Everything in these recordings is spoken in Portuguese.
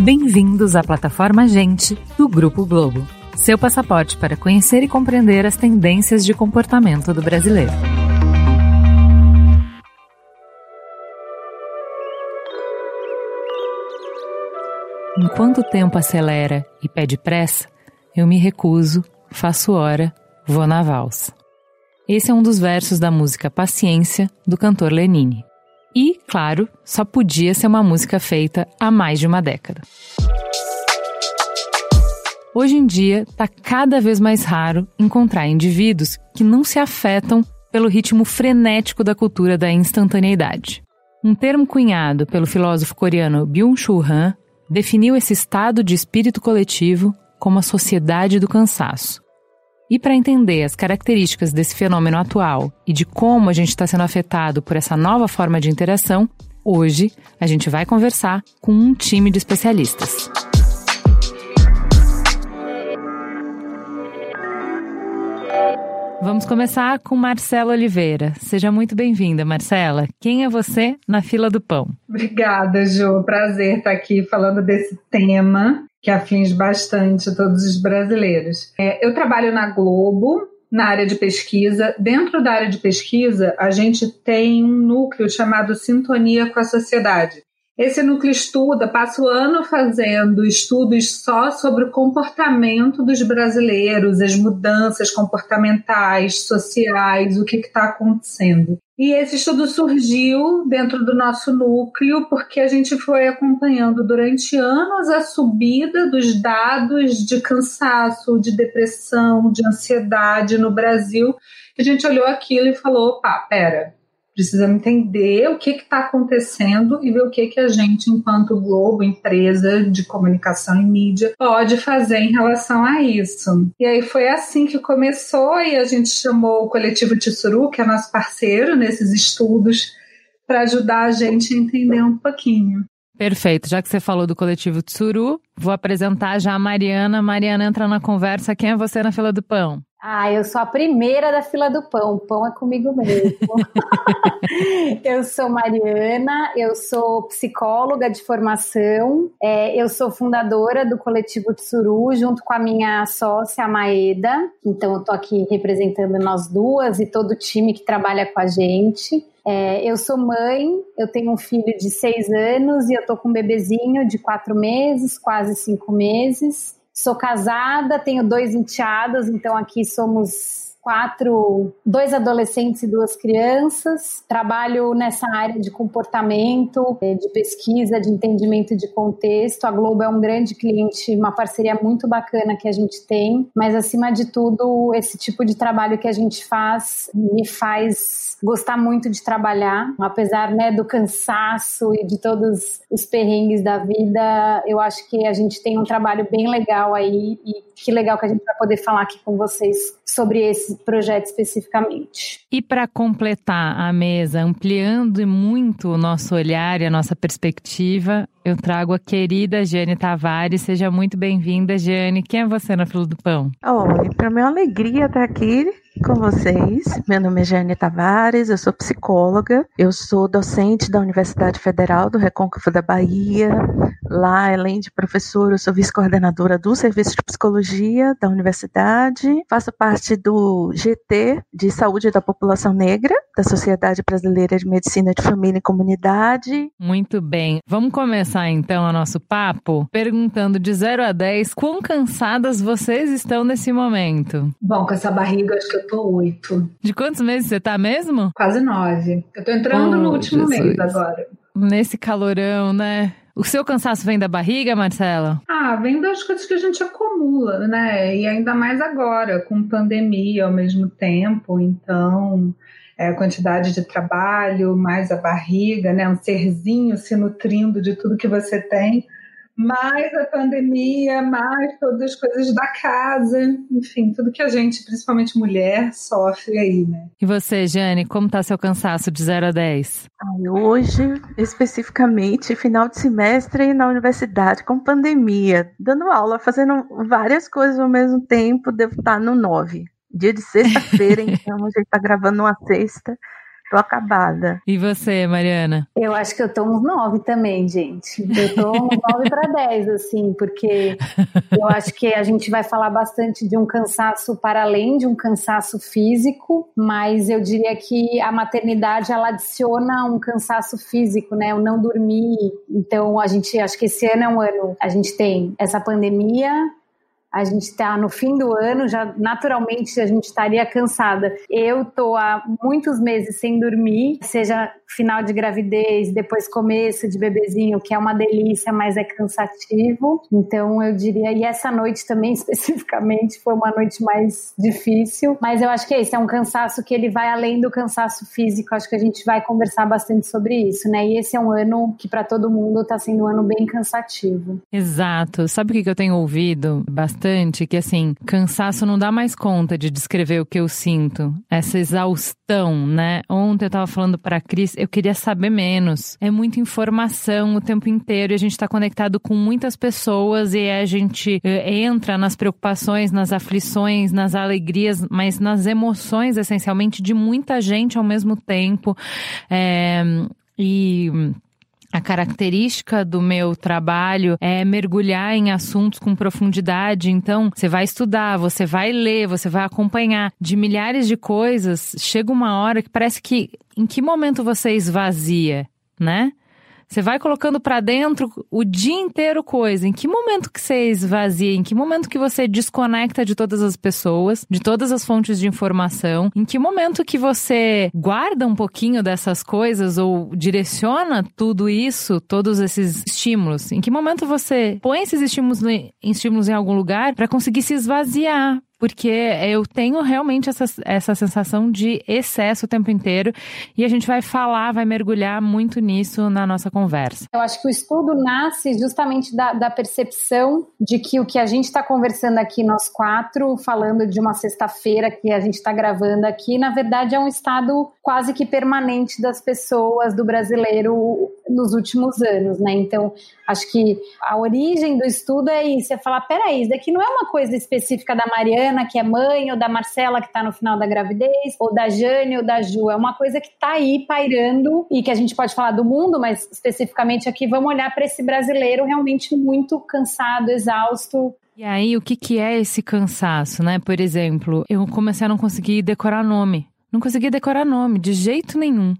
Bem-vindos à plataforma Gente do Grupo Globo, seu passaporte para conhecer e compreender as tendências de comportamento do brasileiro. Enquanto o tempo acelera e pede pressa, eu me recuso, faço hora, vou na valsa. Esse é um dos versos da música Paciência, do cantor Lenine. E, claro, só podia ser uma música feita há mais de uma década. Hoje em dia, está cada vez mais raro encontrar indivíduos que não se afetam pelo ritmo frenético da cultura da instantaneidade. Um termo cunhado pelo filósofo coreano Byung-Chul Han definiu esse estado de espírito coletivo como a sociedade do cansaço. E para entender as características desse fenômeno atual e de como a gente está sendo afetado por essa nova forma de interação, hoje a gente vai conversar com um time de especialistas. Vamos começar com Marcela Oliveira. Seja muito bem-vinda, Marcela. Quem é você na fila do pão? Obrigada, Ju. Prazer estar aqui falando desse tema que aflige bastante todos os brasileiros. É, eu trabalho na Globo, na área de pesquisa. Dentro da área de pesquisa, a gente tem um núcleo chamado Sintonia com a Sociedade. Esse núcleo estuda, passa o ano fazendo estudos só sobre o comportamento dos brasileiros, as mudanças comportamentais, sociais, o que está acontecendo. E esse estudo surgiu dentro do nosso núcleo porque a gente foi acompanhando durante anos a subida dos dados de cansaço, de depressão, de ansiedade no Brasil. A gente olhou aquilo e falou: opa, pera, Precisamos entender o que está acontecendo e ver o que, que a gente, enquanto Globo, empresa de comunicação e mídia, pode fazer em relação a isso. E aí foi assim que começou e a gente chamou o Coletivo Tissuru, que é nosso parceiro nesses estudos, para ajudar a gente a entender um pouquinho. Perfeito. Já que você falou do coletivo Tsuru, vou apresentar já a Mariana. Mariana entra na conversa. Quem é você na fila do pão? Ah, eu sou a primeira da fila do pão. O pão é comigo mesmo. eu sou Mariana, eu sou psicóloga de formação, é, eu sou fundadora do coletivo Tsuru, junto com a minha sócia, a Maeda. Então, eu tô aqui representando nós duas e todo o time que trabalha com a gente. É, eu sou mãe, eu tenho um filho de seis anos e eu tô com um bebezinho de quatro meses, quase cinco meses. Sou casada, tenho dois enteados, então aqui somos quatro, dois adolescentes e duas crianças. Trabalho nessa área de comportamento, eh, de pesquisa, de entendimento de contexto. A Globo é um grande cliente, uma parceria muito bacana que a gente tem, mas acima de tudo, esse tipo de trabalho que a gente faz me faz gostar muito de trabalhar, apesar né, do cansaço e de todos os perrengues da vida. Eu acho que a gente tem um trabalho bem legal aí e que legal que a gente vai poder falar aqui com vocês sobre esse projeto especificamente. E para completar a mesa, ampliando muito o nosso olhar e a nossa perspectiva, eu trago a querida Jane Tavares. Seja muito bem-vinda, Jane. Quem é você na fila do pão? Oi, para mim é uma alegria estar aqui com vocês. Meu nome é Jane Tavares, eu sou psicóloga, eu sou docente da Universidade Federal do Recôncavo da Bahia. Lá, além de professora, eu sou vice-coordenadora do Serviço de Psicologia da universidade. Faço parte do GT de Saúde da População Negra, da Sociedade Brasileira de Medicina de Família e Comunidade. Muito bem. Vamos começar então o nosso papo perguntando de 0 a 10 quão cansadas vocês estão nesse momento. Bom, com essa barriga, acho que eu tô oito. De quantos meses você tá mesmo? Quase nove. Eu tô entrando oh, no último Jesus. mês agora. Nesse calorão, né? O seu cansaço vem da barriga, Marcela? Ah, vem das coisas que a gente acumula, né? E ainda mais agora, com pandemia ao mesmo tempo. Então, é, a quantidade de trabalho, mais a barriga, né? Um serzinho se nutrindo de tudo que você tem mais a pandemia, mais todas as coisas da casa, enfim, tudo que a gente, principalmente mulher, sofre aí, né? E você, Jane, como tá seu cansaço de 0 a 10? Ai, hoje, especificamente, final de semestre na universidade, com pandemia, dando aula, fazendo várias coisas ao mesmo tempo, devo estar no 9. dia de sexta-feira, então a gente tá gravando uma sexta. Tô acabada. E você, Mariana? Eu acho que eu tô uns nove também, gente. Eu tô uns nove para dez, assim, porque eu acho que a gente vai falar bastante de um cansaço para além de um cansaço físico, mas eu diria que a maternidade ela adiciona um cansaço físico, né? O não dormir. Então, a gente, acho que esse ano é um ano, a gente tem essa pandemia, a gente está no fim do ano, já naturalmente a gente estaria cansada. Eu tô há muitos meses sem dormir, seja final de gravidez, depois começo de bebezinho, que é uma delícia, mas é cansativo. Então eu diria, e essa noite também especificamente foi uma noite mais difícil, mas eu acho que é isso, é um cansaço que ele vai além do cansaço físico. Acho que a gente vai conversar bastante sobre isso, né? E esse é um ano que para todo mundo está sendo um ano bem cansativo. Exato. Sabe o que eu tenho ouvido bastante? Bastante que, assim, cansaço não dá mais conta de descrever o que eu sinto. Essa exaustão, né? Ontem eu tava falando pra Cris, eu queria saber menos. É muita informação o tempo inteiro e a gente tá conectado com muitas pessoas e a gente uh, entra nas preocupações, nas aflições, nas alegrias, mas nas emoções, essencialmente, de muita gente ao mesmo tempo. É, e a característica do meu trabalho é mergulhar em assuntos com profundidade. Então, você vai estudar, você vai ler, você vai acompanhar de milhares de coisas. Chega uma hora que parece que em que momento você esvazia, né? Você vai colocando para dentro o dia inteiro coisa. Em que momento que você esvazia? Em que momento que você desconecta de todas as pessoas, de todas as fontes de informação? Em que momento que você guarda um pouquinho dessas coisas ou direciona tudo isso, todos esses estímulos? Em que momento você põe esses estímulos, estímulos em algum lugar para conseguir se esvaziar? Porque eu tenho realmente essa, essa sensação de excesso o tempo inteiro e a gente vai falar, vai mergulhar muito nisso na nossa conversa. Eu acho que o estudo nasce justamente da, da percepção de que o que a gente está conversando aqui, nós quatro, falando de uma sexta-feira que a gente está gravando aqui, na verdade é um estado quase que permanente das pessoas, do brasileiro, nos últimos anos, né? Então, acho que a origem do estudo é isso, é falar, peraí, isso daqui não é uma coisa específica da Mariana, Que é mãe, ou da Marcela, que está no final da gravidez, ou da Jane ou da Ju. É uma coisa que está aí pairando e que a gente pode falar do mundo, mas especificamente aqui vamos olhar para esse brasileiro realmente muito cansado, exausto, e aí, o que, que é esse cansaço, né? Por exemplo, eu comecei a não conseguir decorar nome. Não conseguia decorar nome, de jeito nenhum.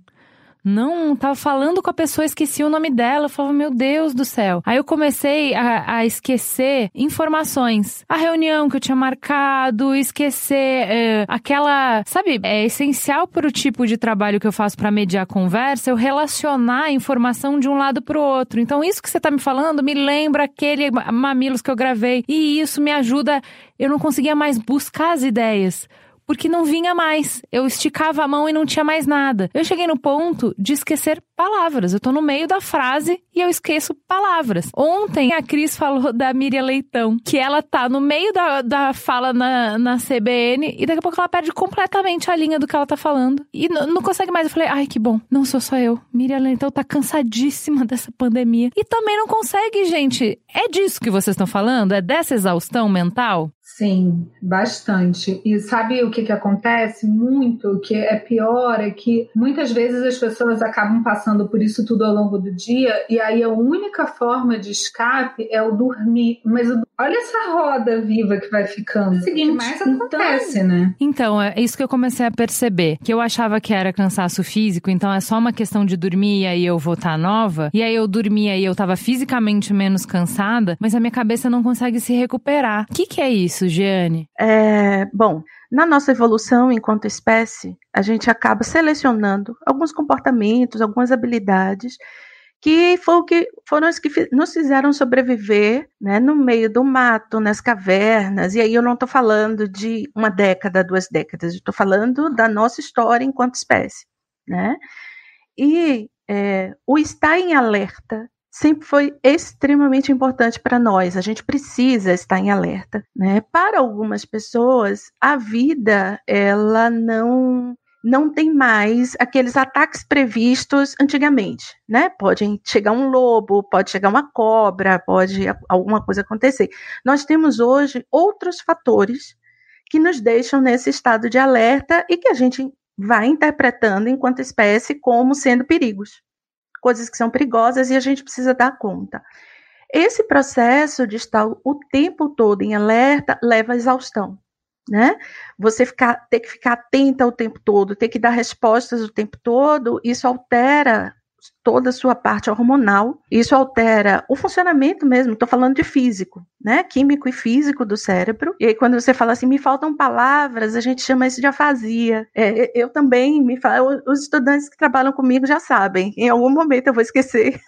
Não, tava falando com a pessoa, esqueci o nome dela. Eu falava, meu Deus do céu. Aí eu comecei a, a esquecer informações. A reunião que eu tinha marcado, esquecer é, aquela. Sabe, é essencial para o tipo de trabalho que eu faço para mediar conversa, eu relacionar a informação de um lado para o outro. Então, isso que você tá me falando me lembra aquele mamilos que eu gravei. E isso me ajuda. Eu não conseguia mais buscar as ideias porque não vinha mais. Eu esticava a mão e não tinha mais nada. Eu cheguei no ponto de esquecer palavras. Eu tô no meio da frase e eu esqueço palavras. Ontem a Cris falou da Miriam Leitão, que ela tá no meio da, da fala na, na CBN e daqui a pouco ela perde completamente a linha do que ela tá falando. E não consegue mais. Eu falei, ai, que bom. Não sou só eu. Miriam Leitão tá cansadíssima dessa pandemia. E também não consegue, gente. É disso que vocês estão falando? É dessa exaustão mental? Sim, bastante. E sabe o que, que acontece muito? O que é pior é que muitas vezes as pessoas acabam passando por isso tudo ao longo do dia e aí a única forma de escape é o dormir. Mas olha essa roda viva que vai ficando. É o seguinte, mais acontece, né? Então, é isso que eu comecei a perceber. Que eu achava que era cansaço físico, então é só uma questão de dormir e aí eu vou estar tá nova. E aí eu dormia e eu tava fisicamente menos cansada, mas a minha cabeça não consegue se recuperar. O que, que é isso? Isso, Giane? É, bom, na nossa evolução enquanto espécie, a gente acaba selecionando alguns comportamentos, algumas habilidades que, que foram as que nos fizeram sobreviver né, no meio do mato, nas cavernas. E aí eu não estou falando de uma década, duas décadas, estou falando da nossa história enquanto espécie. Né? E é, o estar em alerta sempre foi extremamente importante para nós. A gente precisa estar em alerta, né? Para algumas pessoas, a vida ela não não tem mais aqueles ataques previstos antigamente, né? Pode chegar um lobo, pode chegar uma cobra, pode alguma coisa acontecer. Nós temos hoje outros fatores que nos deixam nesse estado de alerta e que a gente vai interpretando enquanto espécie como sendo perigos, coisas que são perigosas e a gente precisa dar conta. Esse processo de estar o tempo todo em alerta leva à exaustão, né? Você ficar, ter que ficar atenta o tempo todo, ter que dar respostas o tempo todo, isso altera toda a sua parte hormonal. Isso altera o funcionamento mesmo, estou falando de físico, né? Químico e físico do cérebro. E aí, quando você fala assim, me faltam palavras, a gente chama isso de afasia. É, eu também me falo, os estudantes que trabalham comigo já sabem, em algum momento eu vou esquecer.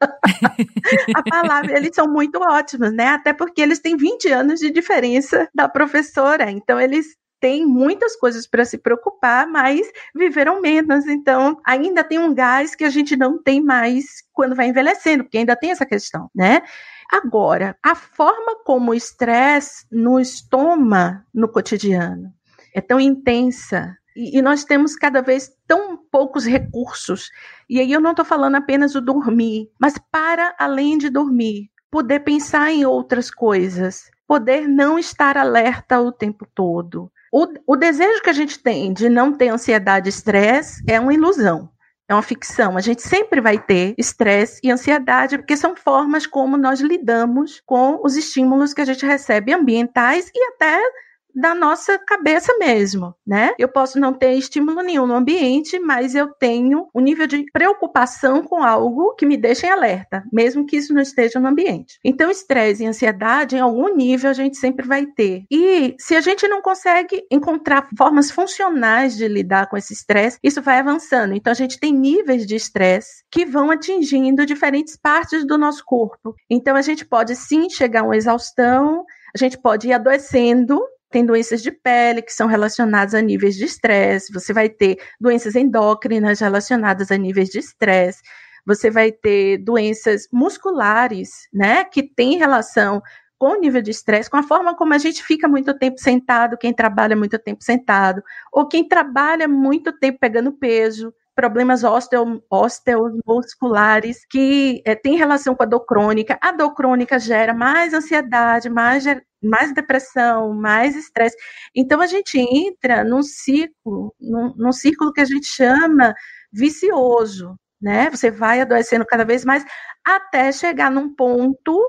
a palavra, eles são muito ótimos, né? Até porque eles têm 20 anos de diferença da professora, então eles tem muitas coisas para se preocupar, mas viveram menos. Então, ainda tem um gás que a gente não tem mais quando vai envelhecendo, porque ainda tem essa questão, né? Agora, a forma como o estresse nos toma no cotidiano é tão intensa e, nós temos cada vez tão poucos recursos. E aí eu não estou falando apenas do dormir, mas para além de dormir, poder pensar em outras coisas, poder não estar alerta o tempo todo, o, o desejo que a gente tem de não ter ansiedade e estresse é uma ilusão. É uma ficção. A gente sempre vai ter estresse e ansiedade, porque são formas como nós lidamos com os estímulos que a gente recebe ambientais e até da nossa cabeça mesmo, né? Eu posso não ter estímulo nenhum no ambiente, mas eu tenho um nível de preocupação com algo que me deixa em alerta, mesmo que isso não esteja no ambiente. Então, estresse e ansiedade, em algum nível, a gente sempre vai ter. E se a gente não consegue encontrar formas funcionais de lidar com esse estresse, isso vai avançando. Então, a gente tem níveis de estresse que vão atingindo diferentes partes do nosso corpo. Então, a gente pode sim chegar a uma exaustão, a gente pode ir adoecendo tem doenças de pele que são relacionadas a níveis de estresse, você vai ter doenças endócrinas relacionadas a níveis de estresse, você vai ter doenças musculares, né, que têm relação com o nível de estresse, com a forma como a gente fica muito tempo sentado, quem trabalha muito tempo sentado, ou quem trabalha muito tempo pegando peso, problemas osteo, osteomusculares que é, tem relação com a dor crônica. A dor crônica gera mais ansiedade, mais, mais depressão, mais estresse. Então a gente entra num ciclo, num, num círculo que a gente chama vicioso, né? Você vai adoecendo cada vez mais até chegar num ponto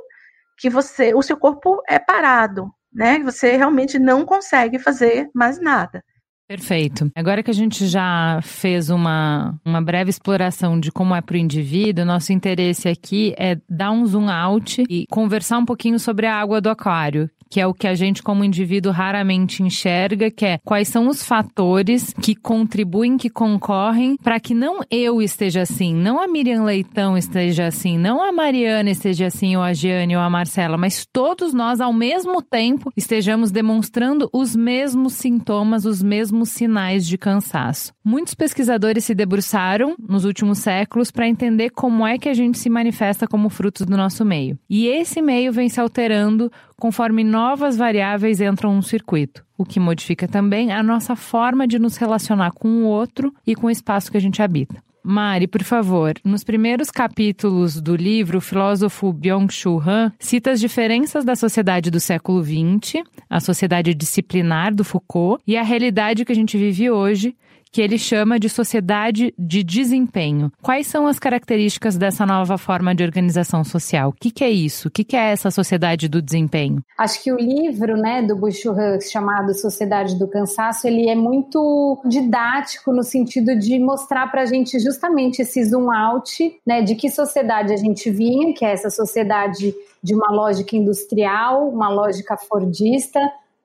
que você, o seu corpo é parado, né? Você realmente não consegue fazer mais nada. Perfeito. Agora que a gente já fez uma, uma breve exploração de como é para o indivíduo, nosso interesse aqui é dar um zoom out e conversar um pouquinho sobre a água do aquário, que é o que a gente como indivíduo raramente enxerga, que é quais são os fatores que contribuem, que concorrem para que não eu esteja assim, não a Miriam Leitão esteja assim, não a Mariana esteja assim, ou a Giane ou a Marcela, mas todos nós ao mesmo tempo estejamos demonstrando os mesmos sintomas, os mesmos sinais de cansaço. Muitos pesquisadores se debruçaram nos últimos séculos para entender como é que a gente se manifesta como frutos do nosso meio. E esse meio vem se alterando conforme novas variáveis entram no circuito, o que modifica também a nossa forma de nos relacionar com o outro e com o espaço que a gente habita. Mari, por favor, nos primeiros capítulos do livro, o filósofo Byung-Chul Han cita as diferenças da sociedade do século XX, a sociedade disciplinar do Foucault e a realidade que a gente vive hoje, que ele chama de sociedade de desempenho. Quais são as características dessa nova forma de organização social? O que, que é isso? O que, que é essa sociedade do desempenho? Acho que o livro né, do Bush chamado Sociedade do Cansaço, ele é muito didático no sentido de mostrar para a gente justamente esse zoom out né, de que sociedade a gente vinha, que é essa sociedade de uma lógica industrial, uma lógica fordista,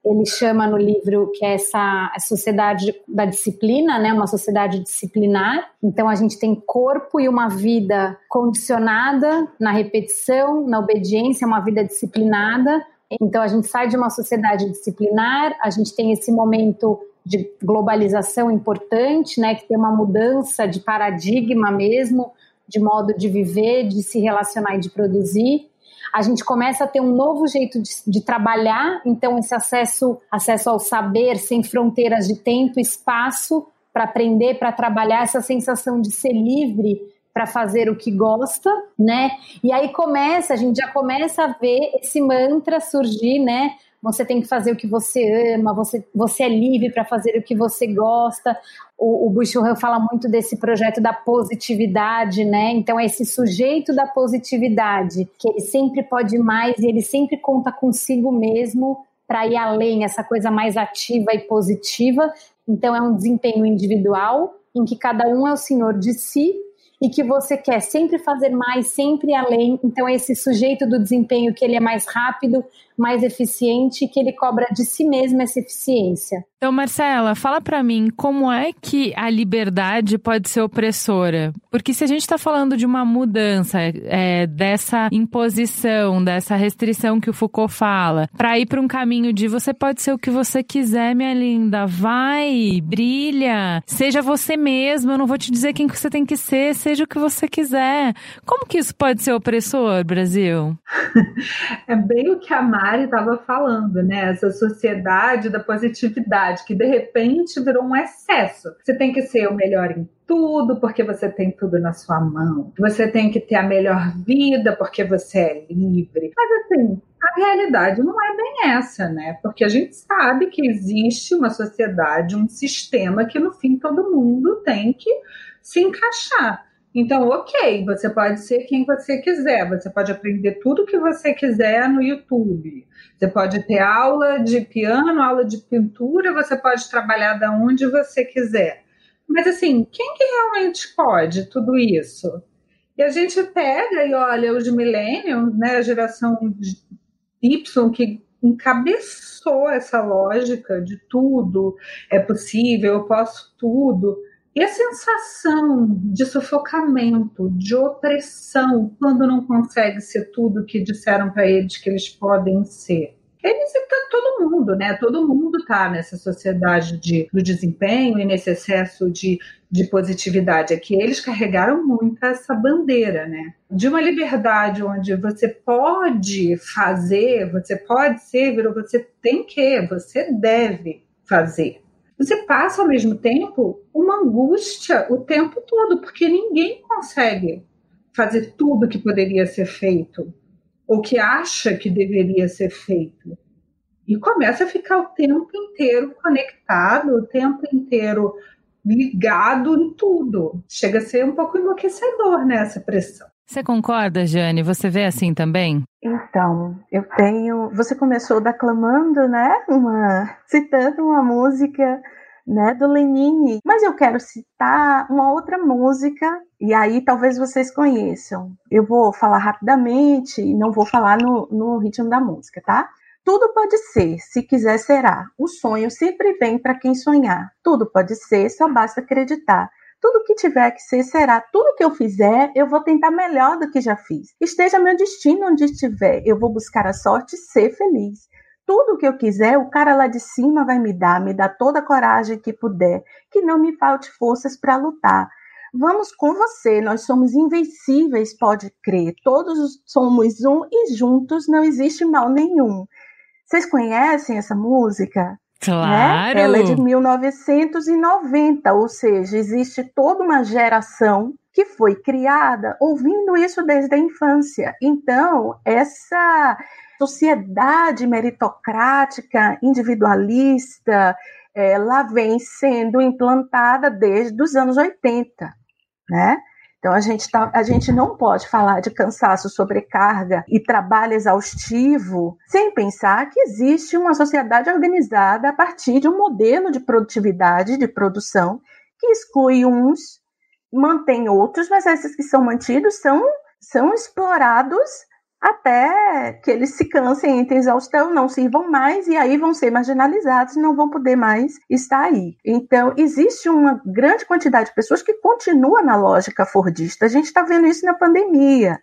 ele chama no livro que é essa a sociedade da disciplina, né, uma sociedade disciplinar. Então a gente tem corpo e uma vida condicionada na repetição, na obediência, uma vida disciplinada. Então a gente sai de uma sociedade disciplinar, a gente tem esse momento de globalização importante, né, que tem uma mudança de paradigma mesmo, de modo de viver, de se relacionar e de produzir a gente começa a ter um novo jeito de, de trabalhar, então esse acesso, acesso ao saber sem fronteiras de tempo, espaço para aprender, para trabalhar essa sensação de ser livre para fazer o que gosta, né? E aí começa, a gente já começa a ver esse mantra surgir, né? Você tem que fazer o que você ama, você, você é livre para fazer o que você gosta. O, o Bushurran fala muito desse projeto da positividade, né? Então, é esse sujeito da positividade, que ele sempre pode mais e ele sempre conta consigo mesmo para ir além, essa coisa mais ativa e positiva. Então, é um desempenho individual em que cada um é o senhor de si e que você quer sempre fazer mais, sempre além. Então, é esse sujeito do desempenho que ele é mais rápido, mais eficiente, que ele cobra de si mesmo essa eficiência. Então, Marcela, fala para mim como é que a liberdade pode ser opressora? Porque se a gente está falando de uma mudança é, dessa imposição, dessa restrição que o Foucault fala, para ir para um caminho de você pode ser o que você quiser, minha linda, vai, brilha, seja você mesmo, eu não vou te dizer quem que você tem que ser, seja o que você quiser. Como que isso pode ser opressor, Brasil? é bem o que a Mari estava falando, né? Essa sociedade da positividade que de repente virou um excesso. Você tem que ser o melhor em tudo porque você tem tudo na sua mão. Você tem que ter a melhor vida porque você é livre. Mas assim, a realidade não é bem essa, né? Porque a gente sabe que existe uma sociedade, um sistema que no fim todo mundo tem que se encaixar. Então, ok, você pode ser quem você quiser, você pode aprender tudo que você quiser no YouTube. Você pode ter aula de piano, aula de pintura, você pode trabalhar da onde você quiser. Mas assim, quem que realmente pode tudo isso? E a gente pega e olha os millennials, né, a geração Y que encabeçou essa lógica de tudo é possível, eu posso tudo. E a sensação de sufocamento, de opressão, quando não consegue ser tudo que disseram para eles que eles podem ser. Eles e todo mundo, né? Todo mundo está nessa sociedade de, do desempenho e nesse excesso de, de positividade. É que eles carregaram muito essa bandeira, né? De uma liberdade onde você pode fazer, você pode ser, virou você tem que, você deve fazer você passa ao mesmo tempo uma angústia o tempo todo, porque ninguém consegue fazer tudo que poderia ser feito, ou que acha que deveria ser feito. E começa a ficar o tempo inteiro conectado, o tempo inteiro ligado em tudo. Chega a ser um pouco enlouquecedor nessa né, pressão. Você concorda, Jane? Você vê assim também? Então, eu tenho. Você começou declamando, né? Uma, citando uma música, né, do Lenine. Mas eu quero citar uma outra música e aí talvez vocês conheçam. Eu vou falar rapidamente, não vou falar no, no ritmo da música, tá? Tudo pode ser, se quiser será. O sonho sempre vem para quem sonhar. Tudo pode ser, só basta acreditar. Tudo que tiver que ser será. Tudo que eu fizer, eu vou tentar melhor do que já fiz. Esteja meu destino onde estiver, eu vou buscar a sorte e ser feliz. Tudo que eu quiser, o cara lá de cima vai me dar, me dá toda a coragem que puder, que não me falte forças para lutar. Vamos com você, nós somos invencíveis, pode crer. Todos somos um e juntos não existe mal nenhum. Vocês conhecem essa música? Claro. Né? Ela é de 1990, ou seja, existe toda uma geração que foi criada ouvindo isso desde a infância. Então, essa sociedade meritocrática, individualista, ela vem sendo implantada desde os anos 80, né? Então a gente, tá, a gente não pode falar de cansaço, sobrecarga e trabalho exaustivo sem pensar que existe uma sociedade organizada a partir de um modelo de produtividade, de produção, que exclui uns, mantém outros, mas esses que são mantidos são, são explorados até que eles se cansem, entre exaustão, não sirvam mais e aí vão ser marginalizados e não vão poder mais estar aí. Então, existe uma grande quantidade de pessoas que continua na lógica fordista. A gente está vendo isso na pandemia.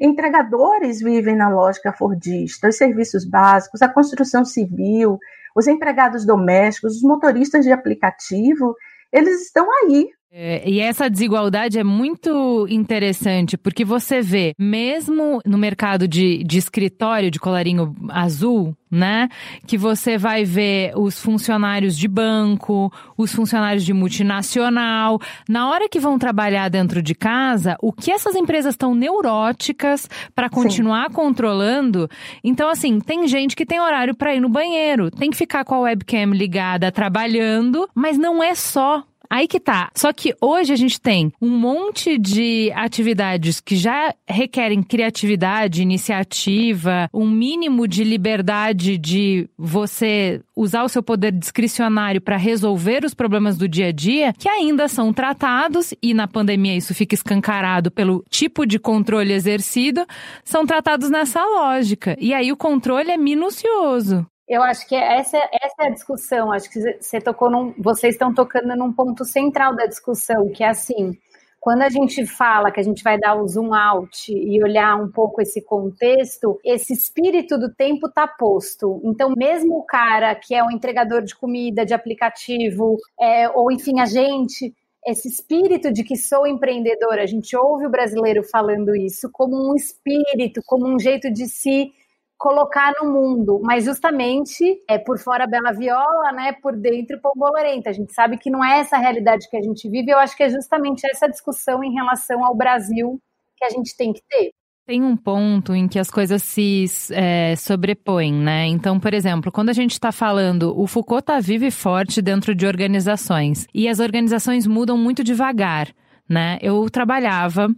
Entregadores vivem na lógica fordista, os serviços básicos, a construção civil, os empregados domésticos, os motoristas de aplicativo, eles estão aí É, e essa desigualdade é muito interessante, porque você vê, mesmo no mercado de, de escritório de colarinho azul, né? Que você vai ver os funcionários de banco, os funcionários de multinacional. Na hora que vão trabalhar dentro de casa, o que essas empresas estão neuróticas para continuar Sim. controlando. Então, assim, tem gente que tem horário para ir no banheiro, tem que ficar com a webcam ligada trabalhando, mas não é só Aí que tá. Só que hoje a gente tem um monte de atividades que já requerem criatividade, iniciativa, um mínimo de liberdade de você usar o seu poder discricionário para resolver os problemas do dia a dia, que ainda são tratados, e na pandemia isso fica escancarado pelo tipo de controle exercido, são tratados nessa lógica. E aí o controle é minucioso. Eu acho que essa, essa é a discussão. Acho que você tocou num, vocês estão tocando num ponto central da discussão, que é assim, quando a gente fala que a gente vai dar o zoom out e olhar um pouco esse contexto, esse espírito do tempo está posto. Então, mesmo o cara que é um entregador de comida, de aplicativo, é, ou enfim, a gente, esse espírito de que sou empreendedor, a gente ouve o brasileiro falando isso como um espírito, como um jeito de se colocar no mundo, mas justamente é por fora bela viola, né? Por dentro pombolorenta. A gente sabe que não é essa realidade que a gente vive. Eu acho que é justamente essa discussão em relação ao Brasil que a gente tem que ter. Tem um ponto em que as coisas se é, sobrepõem, né? Então, por exemplo, quando a gente está falando, o Foucault está vivo e forte dentro de organizações. E as organizações mudam muito devagar né? Eu trabalhava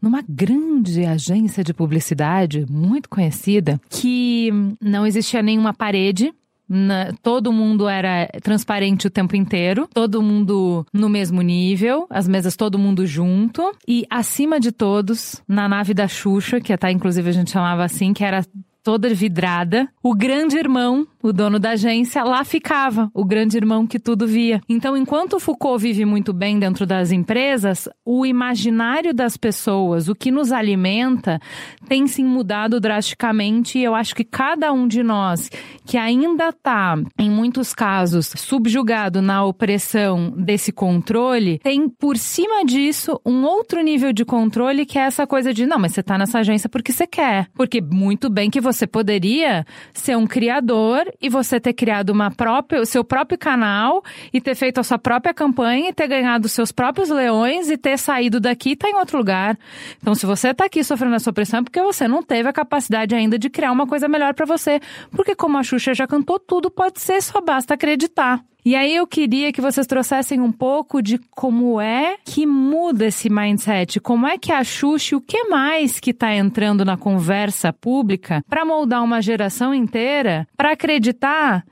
numa grande agência de publicidade muito conhecida que não existia nenhuma parede na, todo mundo era transparente o tempo inteiro, todo mundo no mesmo nível, as mesas todo mundo junto. E acima de todos, na nave da Xuxa, que até inclusive a gente chamava assim, que era toda vidrada, o grande irmão o dono da agência, lá ficava, o grande irmão que tudo via. Então, enquanto Foucault vive muito bem dentro das empresas, o imaginário das pessoas, o que nos alimenta, tem se mudado drasticamente e eu acho que cada um de nós que ainda está, em muitos casos, subjugado na opressão desse controle, tem por cima disso um outro nível de controle que é essa coisa de não, mas você está nessa agência porque você quer. Porque muito bem que você poderia ser um criador e você ter criado uma própria, o seu próprio canal e ter feito a sua própria campanha e ter ganhado os seus próprios leões e ter saído daqui e estar tá em outro lugar. Então, se você está aqui sofrendo essa opressão, é porque você não teve a capacidade ainda de criar uma coisa melhor para você. Porque como a Xuxa já cantou, tudo pode ser, só basta acreditar. E aí eu queria que vocês trouxessem um pouco de como é que muda esse mindset, como é que a Xuxa, o que mais que está entrando na conversa pública para moldar uma geração inteira para acreditar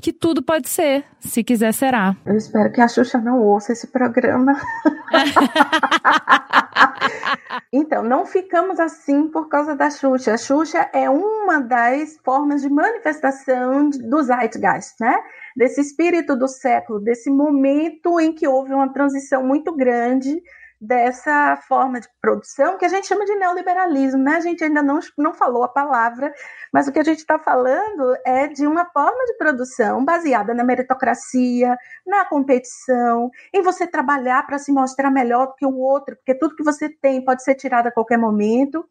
que tudo pode ser, se quiser será. Eu espero que a Xuxa não ouça esse programa. então, não ficamos assim por causa da Xuxa. A Xuxa é uma das formas de manifestação do Zeitgeist, né? Desse espírito do século, desse momento em que houve uma transição muito grande dessa forma de produção que a gente chama de neoliberalismo, né? A gente ainda não, não falou a palavra, mas o que a gente está falando é de uma forma de produção baseada na meritocracia, na competição, em você trabalhar para se mostrar melhor do que o outro, porque tudo que você tem pode ser tirado a qualquer momento.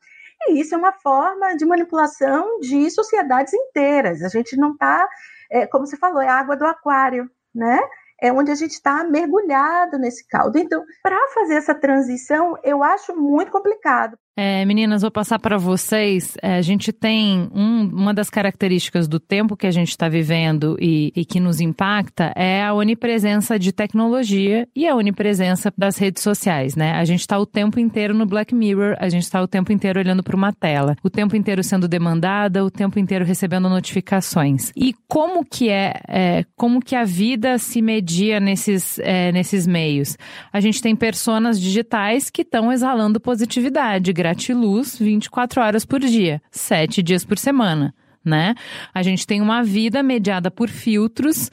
E isso é uma forma de manipulação de sociedades inteiras. A gente não está, é, como você falou, é água do aquário, né? É onde a gente está mergulhado nesse caldo. Então, para fazer essa transição, eu acho muito complicado. É, meninas, vou passar para vocês. É, a gente tem um, uma das características do tempo que a gente está vivendo e, e, que nos impacta é a onipresença de tecnologia e a onipresença das redes sociais, né? A gente está o tempo inteiro no Black Mirror, a gente está o tempo inteiro olhando para uma tela, o tempo inteiro sendo demandada, o tempo inteiro recebendo notificações. E como que é, é como que a vida se media nesses, é, nesses meios? A gente tem personas digitais que estão exalando positividade gratiluz 24 horas por dia, 7 dias por semana. né? A gente tem uma vida mediada por filtros,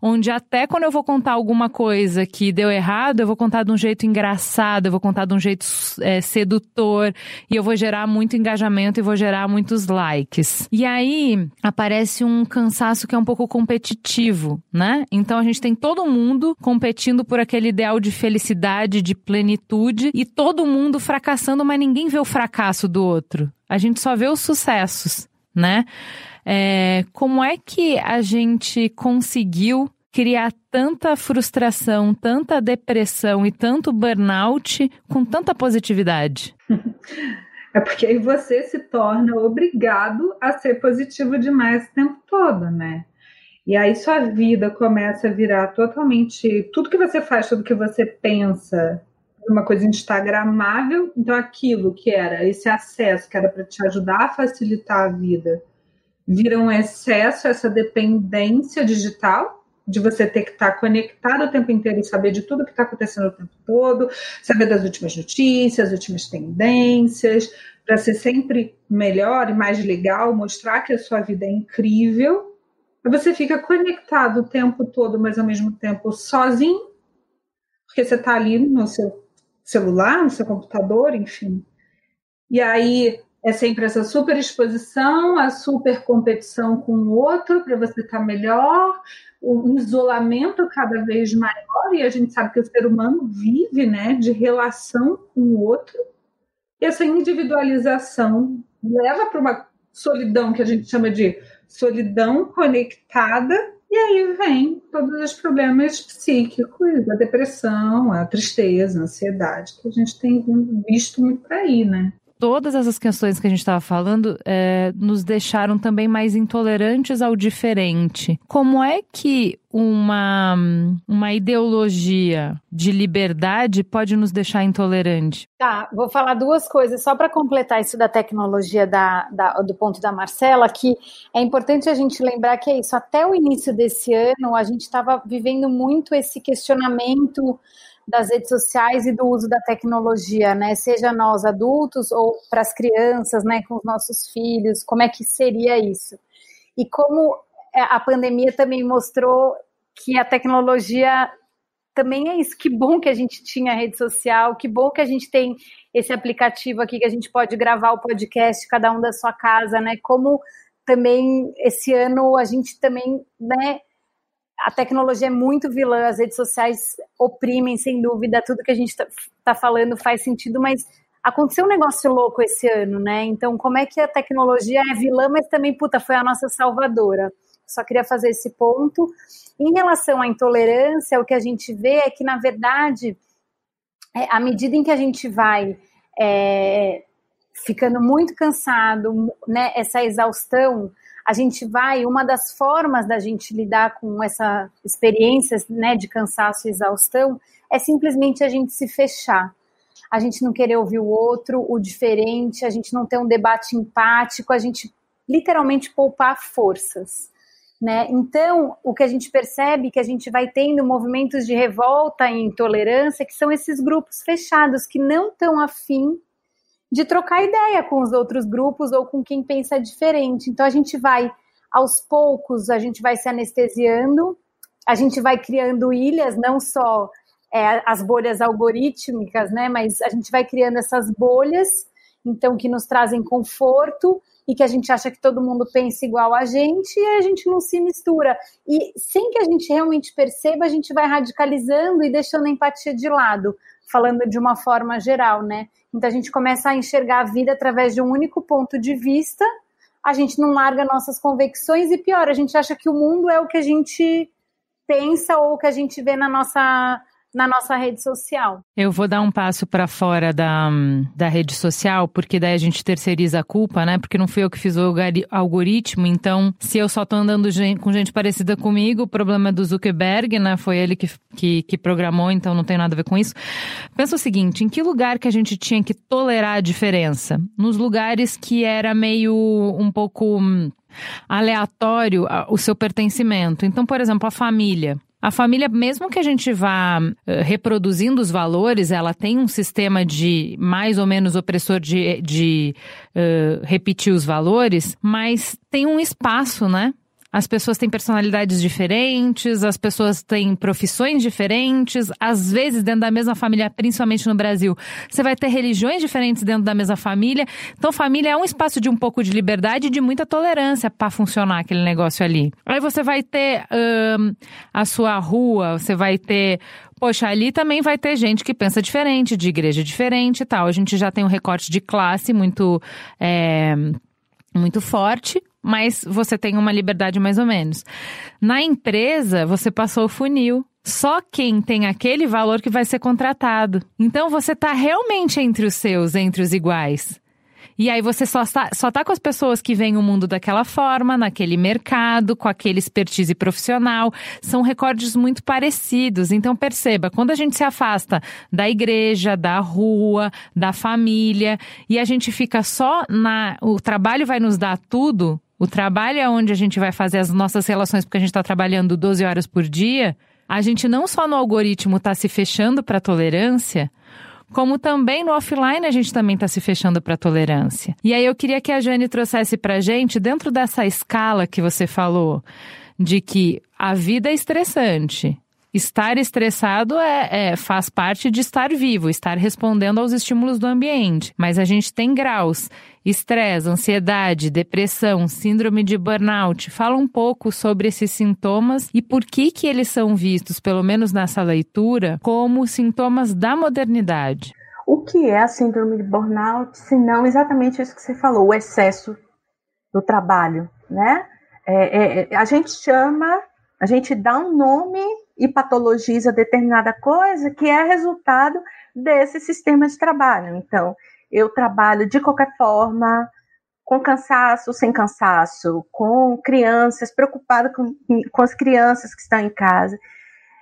onde até quando eu vou contar alguma coisa que deu errado, eu vou contar de um jeito engraçado, eu vou contar de um jeito é, sedutor, e eu vou gerar muito engajamento e vou gerar muitos likes. E aí aparece um cansaço que é um pouco competitivo, né? Então a gente tem todo mundo competindo por aquele ideal de felicidade, de plenitude, e todo mundo fracassando, mas ninguém vê o fracasso do outro. A gente só vê os sucessos né? É, como é que a gente conseguiu criar tanta frustração, tanta depressão e tanto burnout com tanta positividade? É porque aí você se torna obrigado a ser positivo demais o tempo todo, né? E aí sua vida começa a virar totalmente tudo que você faz, tudo que você pensa, uma coisa instagramável. Então, aquilo que era esse acesso, que era para te ajudar a facilitar a vida, vira um excesso, essa dependência digital, de você ter que estar tá conectado o tempo inteiro e saber de tudo que está acontecendo o tempo todo, saber das últimas notícias, últimas tendências, para ser sempre melhor e mais legal, mostrar que a sua vida é incrível. Você fica conectado o tempo todo, mas ao mesmo tempo sozinho, porque você está ali no seu celular, no seu computador, enfim. E aí é sempre essa super exposição, a super competição com o outro para você estar tá melhor, o isolamento cada vez maior, e a gente sabe que o ser humano vive né, de relação com o outro. E essa individualização leva para uma solidão que a gente chama de solidão conectada e aí vem todos os problemas psíquicos, a depressão, a tristeza, a ansiedade, que a gente tem visto muito por aí, né? Todas essas questões que a gente estava falando é, nos deixaram também mais intolerantes ao diferente. Como é que uma, uma ideologia de liberdade pode nos deixar intolerante? Tá, vou falar duas coisas só para completar isso da tecnologia da, da, do ponto da Marcela, que é importante a gente lembrar que é isso. Até o início desse ano, a gente estava vivendo muito esse questionamento das redes sociais e do uso da tecnologia, né? Seja nós adultos ou para as crianças, né? Com os nossos filhos, como é que seria isso? E como é, a pandemia também mostrou que a tecnologia também é isso. Que bom que a gente tinha rede social, que bom que a gente tem esse aplicativo aqui que a gente pode gravar o podcast, cada um da sua casa, né? Como também esse ano a gente também, né? A tecnologia é muito vilã, as redes sociais oprimem, sem dúvida, tudo que a gente está tá falando faz sentido, mas aconteceu um negócio louco esse ano, né? Então, como é que a tecnologia é vilã, mas também, puta, foi a nossa salvadora? Só queria fazer esse ponto. Em relação à intolerância, o que a gente vê é que, na verdade, é, à medida em que a gente vai é, ficando muito cansado, né, essa exaustão, a gente vai, uma das formas da gente lidar com essa experiência né, de cansaço e exaustão é simplesmente a gente se fechar. A gente não querer ouvir o outro, o diferente, a gente não ter um debate empático, a gente literalmente poupar forças. Né? Então, o que a gente percebe é que a gente vai tendo movimentos de revolta e intolerância, que são esses grupos fechados que não estão afim de trocar ideia com os outros grupos ou com quem pensa diferente. Então a gente vai, aos poucos, a gente vai se anestesiando, a gente vai criando ilhas, não só é, as bolhas algorítmicas, né? Mas a gente vai criando essas bolhas, então que nos trazem conforto e que a gente acha que todo mundo pensa igual a gente e a gente não se mistura. E sem que a gente realmente perceba, a gente vai radicalizando e deixando a empatia de lado, falando de uma forma geral, né? Então a gente começa a enxergar a vida através de um único ponto de vista, a gente não larga nossas convicções e pior, a gente acha que o mundo é o que a gente pensa ou o que a gente vê na nossa na nossa rede social. Eu vou dar um passo para fora da, da rede social, porque daí a gente terceiriza a culpa, né? Porque não fui eu que fiz o algoritmo, então se eu só tô andando com gente parecida comigo, o problema é do Zuckerberg, né? Foi ele que, que, que programou, então não tem nada a ver com isso. Pensa o seguinte, em que lugar que a gente tinha que tolerar a diferença? Nos lugares que era meio um pouco hum, aleatório o seu pertencimento. Então, por exemplo, a família. A família, mesmo que a gente vá uh, reproduzindo os valores, ela tem um sistema de mais ou menos opressor de, de uh, repetir os valores, mas tem um espaço, né? As pessoas têm personalidades diferentes, as pessoas têm profissões diferentes, às vezes dentro da mesma família, principalmente no Brasil, você vai ter religiões diferentes dentro da mesma família. Então, família é um espaço de um pouco de liberdade e de muita tolerância para funcionar aquele negócio ali. Aí você vai ter hum, a sua rua, você vai ter Poxa, ali também vai ter gente que pensa diferente, de igreja diferente e tal. A gente já tem um recorte de classe muito, é, muito forte mas você tem uma liberdade mais ou menos. Na empresa, você passou o funil. Só quem tem aquele valor que vai ser contratado. Então você está realmente entre os seus, entre os iguais. E aí você só está, só tá com as pessoas que veem o mundo daquela forma, naquele mercado, com aquele expertise profissional. São recordes muito parecidos. Então perceba, quando a gente se afasta da igreja, da rua, da família, e a gente fica só na. O trabalho vai nos dar tudo. O trabalho é onde a gente vai fazer as nossas relações, porque a gente está trabalhando 12 horas por dia. A gente não só no algoritmo está se fechando para tolerância, como também no offline a gente também está se fechando para tolerância. E aí eu queria que a Jane trouxesse para gente, dentro dessa escala que você falou, de que a vida é estressante. Estar estressado é, é, faz parte de estar vivo, estar respondendo aos estímulos do ambiente. Mas a gente tem graus: estresse, ansiedade, depressão, síndrome de burnout. Fala um pouco sobre esses sintomas e por que que eles são vistos, pelo menos nessa leitura, como sintomas da modernidade. O que é a síndrome de burnout, se não exatamente isso que você falou, o excesso do trabalho, né? É, é, a gente chama, a gente dá um nome e patologiza determinada coisa que é resultado desse sistema de trabalho. Então, eu trabalho de qualquer forma, com cansaço, sem cansaço, com crianças, preocupada com, com as crianças que estão em casa.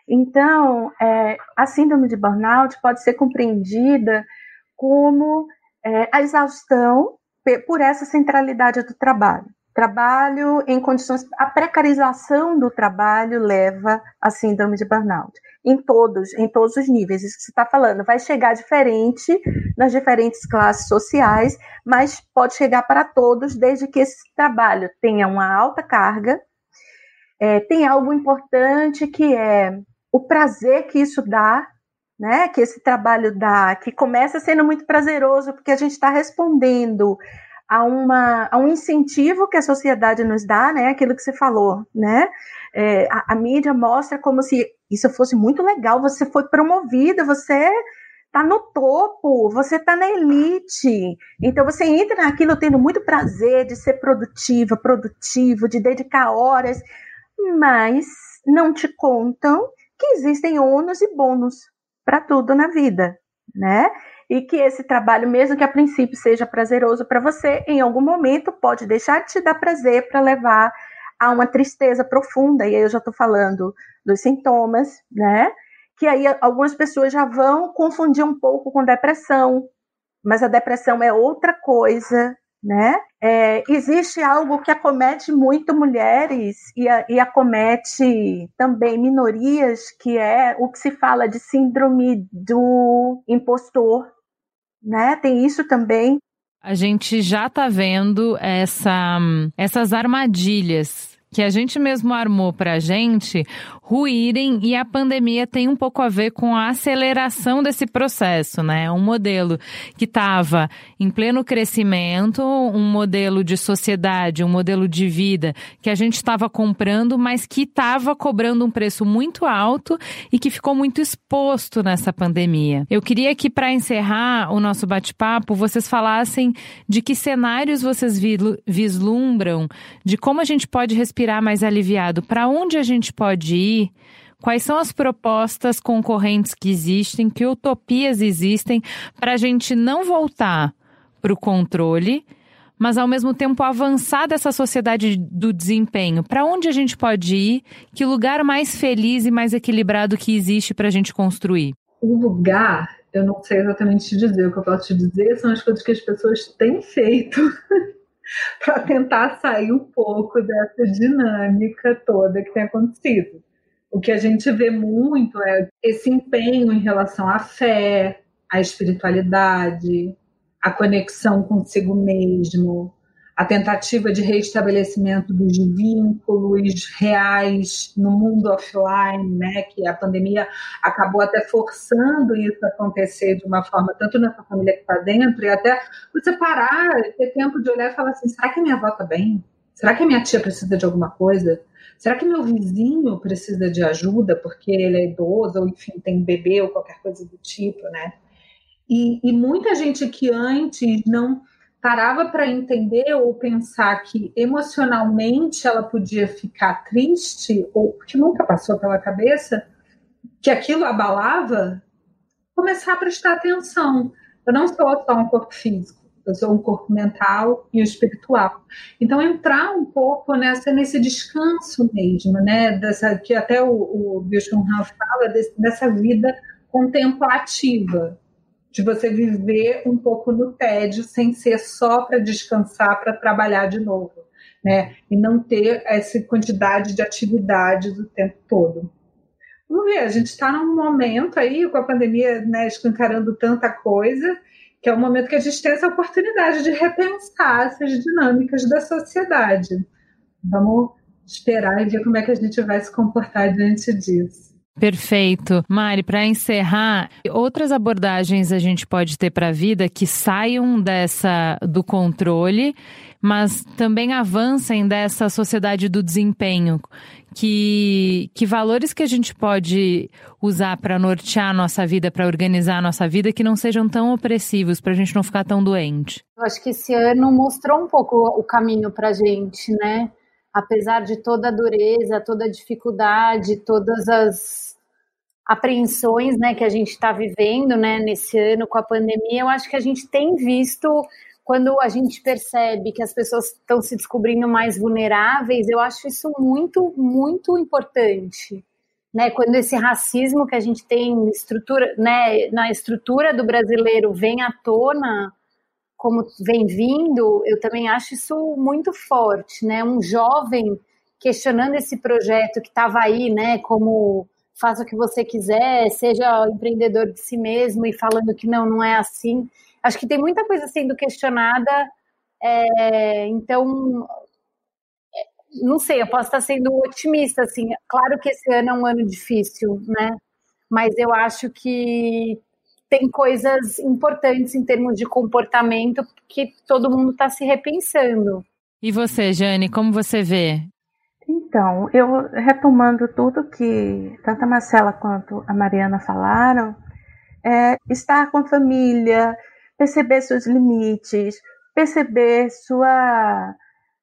Então, é, a síndrome de burnout pode ser compreendida como é, a exaustão por essa centralidade do trabalho. Trabalho em condições. A precarização do trabalho leva à síndrome de burnout. Em todos, em todos os níveis. Isso que você está falando. Vai chegar diferente nas diferentes classes sociais, mas pode chegar para todos, desde que esse trabalho tenha uma alta carga. É, tem algo importante que é o prazer que isso dá, né? Que esse trabalho dá, que começa sendo muito prazeroso, porque a gente está respondendo a, uma, a um incentivo que a sociedade nos dá, né? Aquilo que você falou, né? É, a, a, mídia mostra como se isso fosse muito legal, você foi promovida, você está no topo, você está na elite. Então você entra naquilo tendo muito prazer de ser produtiva, produtivo, de dedicar horas, mas não te contam que existem ônus e bônus para tudo na vida, né? E que esse trabalho, mesmo que a princípio seja prazeroso para você, em algum momento pode deixar de te dar prazer para levar a uma tristeza profunda. E aí eu já estou falando dos sintomas, né? Que aí algumas pessoas já vão confundir um pouco com depressão, mas a depressão é outra coisa, né? É, existe algo que acomete muito mulheres e, a, e, acomete também minorias, que é o que se fala de síndrome do impostor, né? Tem isso também. A gente já está vendo essa, essas armadilhas que a gente mesmo armou para a gente ruírem e a pandemia tem um pouco a ver com a aceleração desse processo, né? Um modelo que estava em pleno crescimento, um modelo de sociedade, um modelo de vida que a gente estava comprando, mas que estava cobrando um preço muito alto e que ficou muito exposto nessa pandemia. Eu queria que para encerrar o nosso bate-papo, vocês falassem de que cenários vocês vislumbram, de como a gente pode respirar mais aliviado, para onde a gente pode ir quais são as propostas concorrentes que existem, que utopias existem, para a gente não voltar para o controle, mas ao mesmo tempo avançar dessa sociedade do desempenho. Para onde a gente pode ir? Que lugar mais feliz e mais equilibrado que existe para a gente construir? O lugar, eu não sei exatamente te dizer. O que eu posso te dizer são as coisas que as pessoas têm feito. para tentar sair um pouco dessa dinâmica toda que tem acontecido o que a gente vê muito é esse empenho em relação à fé, à espiritualidade, à conexão consigo mesmo, a tentativa de reestabelecimento dos vínculos reais no mundo offline, né, que a pandemia acabou até forçando isso a acontecer de uma forma, tanto nessa família que está dentro, e até você parar, ter tempo de olhar e falar assim, será que minha avó está bem? Será que minha tia precisa de alguma coisa? Será que meu vizinho precisa de ajuda porque ele é idoso, ou enfim, tem bebê ou qualquer coisa do tipo, né? E, e muita gente que antes não parava para entender ou pensar que emocionalmente ela podia ficar triste, ou que nunca passou pela cabeça, que aquilo abalava, começar a prestar atenção. Eu não sou só um corpo físico, eu sou um corpo mental e espiritual. Então entrar um pouco nessa nesse descanso mesmo, né? Dessa que até o, o Byung fala desse, dessa vida contemplativa, de você viver um pouco no tédio, sem ser só para descansar, para trabalhar de novo, né? E não ter essa quantidade de atividades o tempo todo. Vamos ver, a gente está num momento aí, com a pandemia né, escancarando tanta coisa, que é o momento que a gente tem essa oportunidade de repensar essas dinâmicas da sociedade. Vamos esperar e ver como é que a gente vai se comportar diante disso. Perfeito. Mari, para encerrar, outras abordagens a gente pode ter para a vida que saiam dessa do controle, mas também avancem dessa sociedade do desempenho. Que, que valores que a gente pode usar para nortear a nossa vida, para organizar a nossa vida, que não sejam tão opressivos, para a gente não ficar tão doente? Eu acho que esse ano mostrou um pouco o caminho para a gente, né? Apesar de toda a dureza, toda a dificuldade, todas as apreensões né, que a gente está vivendo né, nesse ano com a pandemia, eu acho que a gente tem visto quando a gente percebe que as pessoas estão se descobrindo mais vulneráveis, eu acho isso muito, muito importante. Né, quando esse racismo que a gente tem estrutura, né, na estrutura do brasileiro vem à tona, como vem vindo, eu também acho isso muito forte, né? Um jovem questionando esse projeto que estava aí, né? Como faça o que você quiser, seja empreendedor de si mesmo e falando que não, não é assim. Acho que tem muita coisa sendo questionada. É, então, não sei, eu posso estar sendo otimista, assim. Claro que esse ano é um ano difícil, né? Mas eu acho que tem coisas importantes em termos de comportamento que todo mundo está se repensando. E você, Jane, como você vê? Então, eu retomando tudo que tanto a Marcela quanto a Mariana falaram, é estar com a família, perceber seus limites, perceber sua,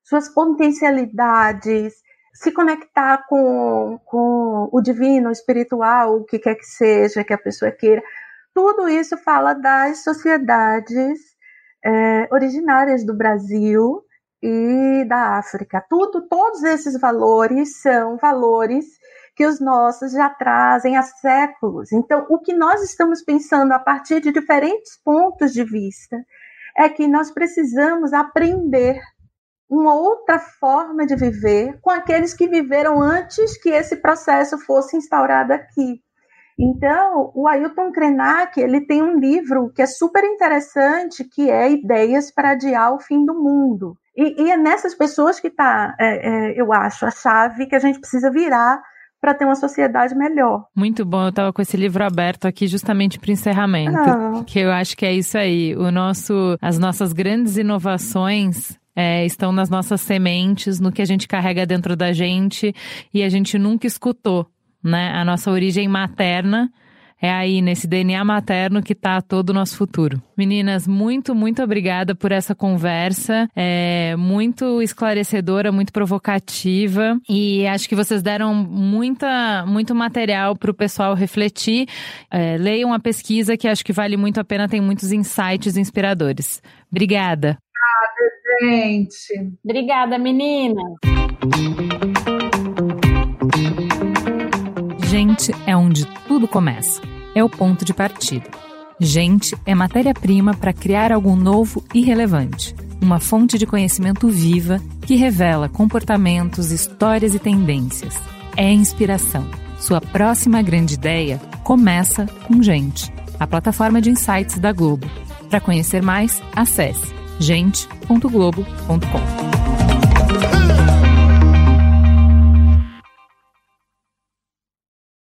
suas potencialidades, se conectar com, com o divino, o espiritual, o que quer que seja que a pessoa queira, tudo isso fala das sociedades é, originárias do Brasil e da África. Tudo, todos esses valores são valores que os nossos já trazem há séculos. Então, o que nós estamos pensando a partir de diferentes pontos de vista é que nós precisamos aprender uma outra forma de viver com aqueles que viveram antes que esse processo fosse instaurado aqui. Então, o Ailton Krenak, ele tem um livro que é super interessante, que é Ideias para Adiar o Fim do Mundo. E, e é nessas pessoas que está, é, é, eu acho, a chave que a gente precisa virar para ter uma sociedade melhor. Muito bom, eu estava com esse livro aberto aqui justamente para encerramento, ah. que eu acho que é isso aí. O nosso, as nossas grandes inovações é, estão nas nossas sementes, no que a gente carrega dentro da gente e a gente nunca escutou né? A nossa origem materna é aí, nesse DNA materno que está todo o nosso futuro. Meninas, muito, muito obrigada por essa conversa. É muito esclarecedora, muito provocativa. E acho que vocês deram muita, muito material para o pessoal refletir. É, leiam a pesquisa que acho que vale muito a pena, tem muitos insights inspiradores. Obrigada. Obrigada, gente. Obrigada, menina. Gente é onde tudo começa. É o ponto de partida. Gente é matéria-prima para criar algo novo e relevante. Uma fonte de conhecimento viva que revela comportamentos, histórias e tendências. É inspiração. Sua próxima grande ideia começa com Gente, a plataforma de insights da Globo. Para conhecer mais, acesse gente.globo.com.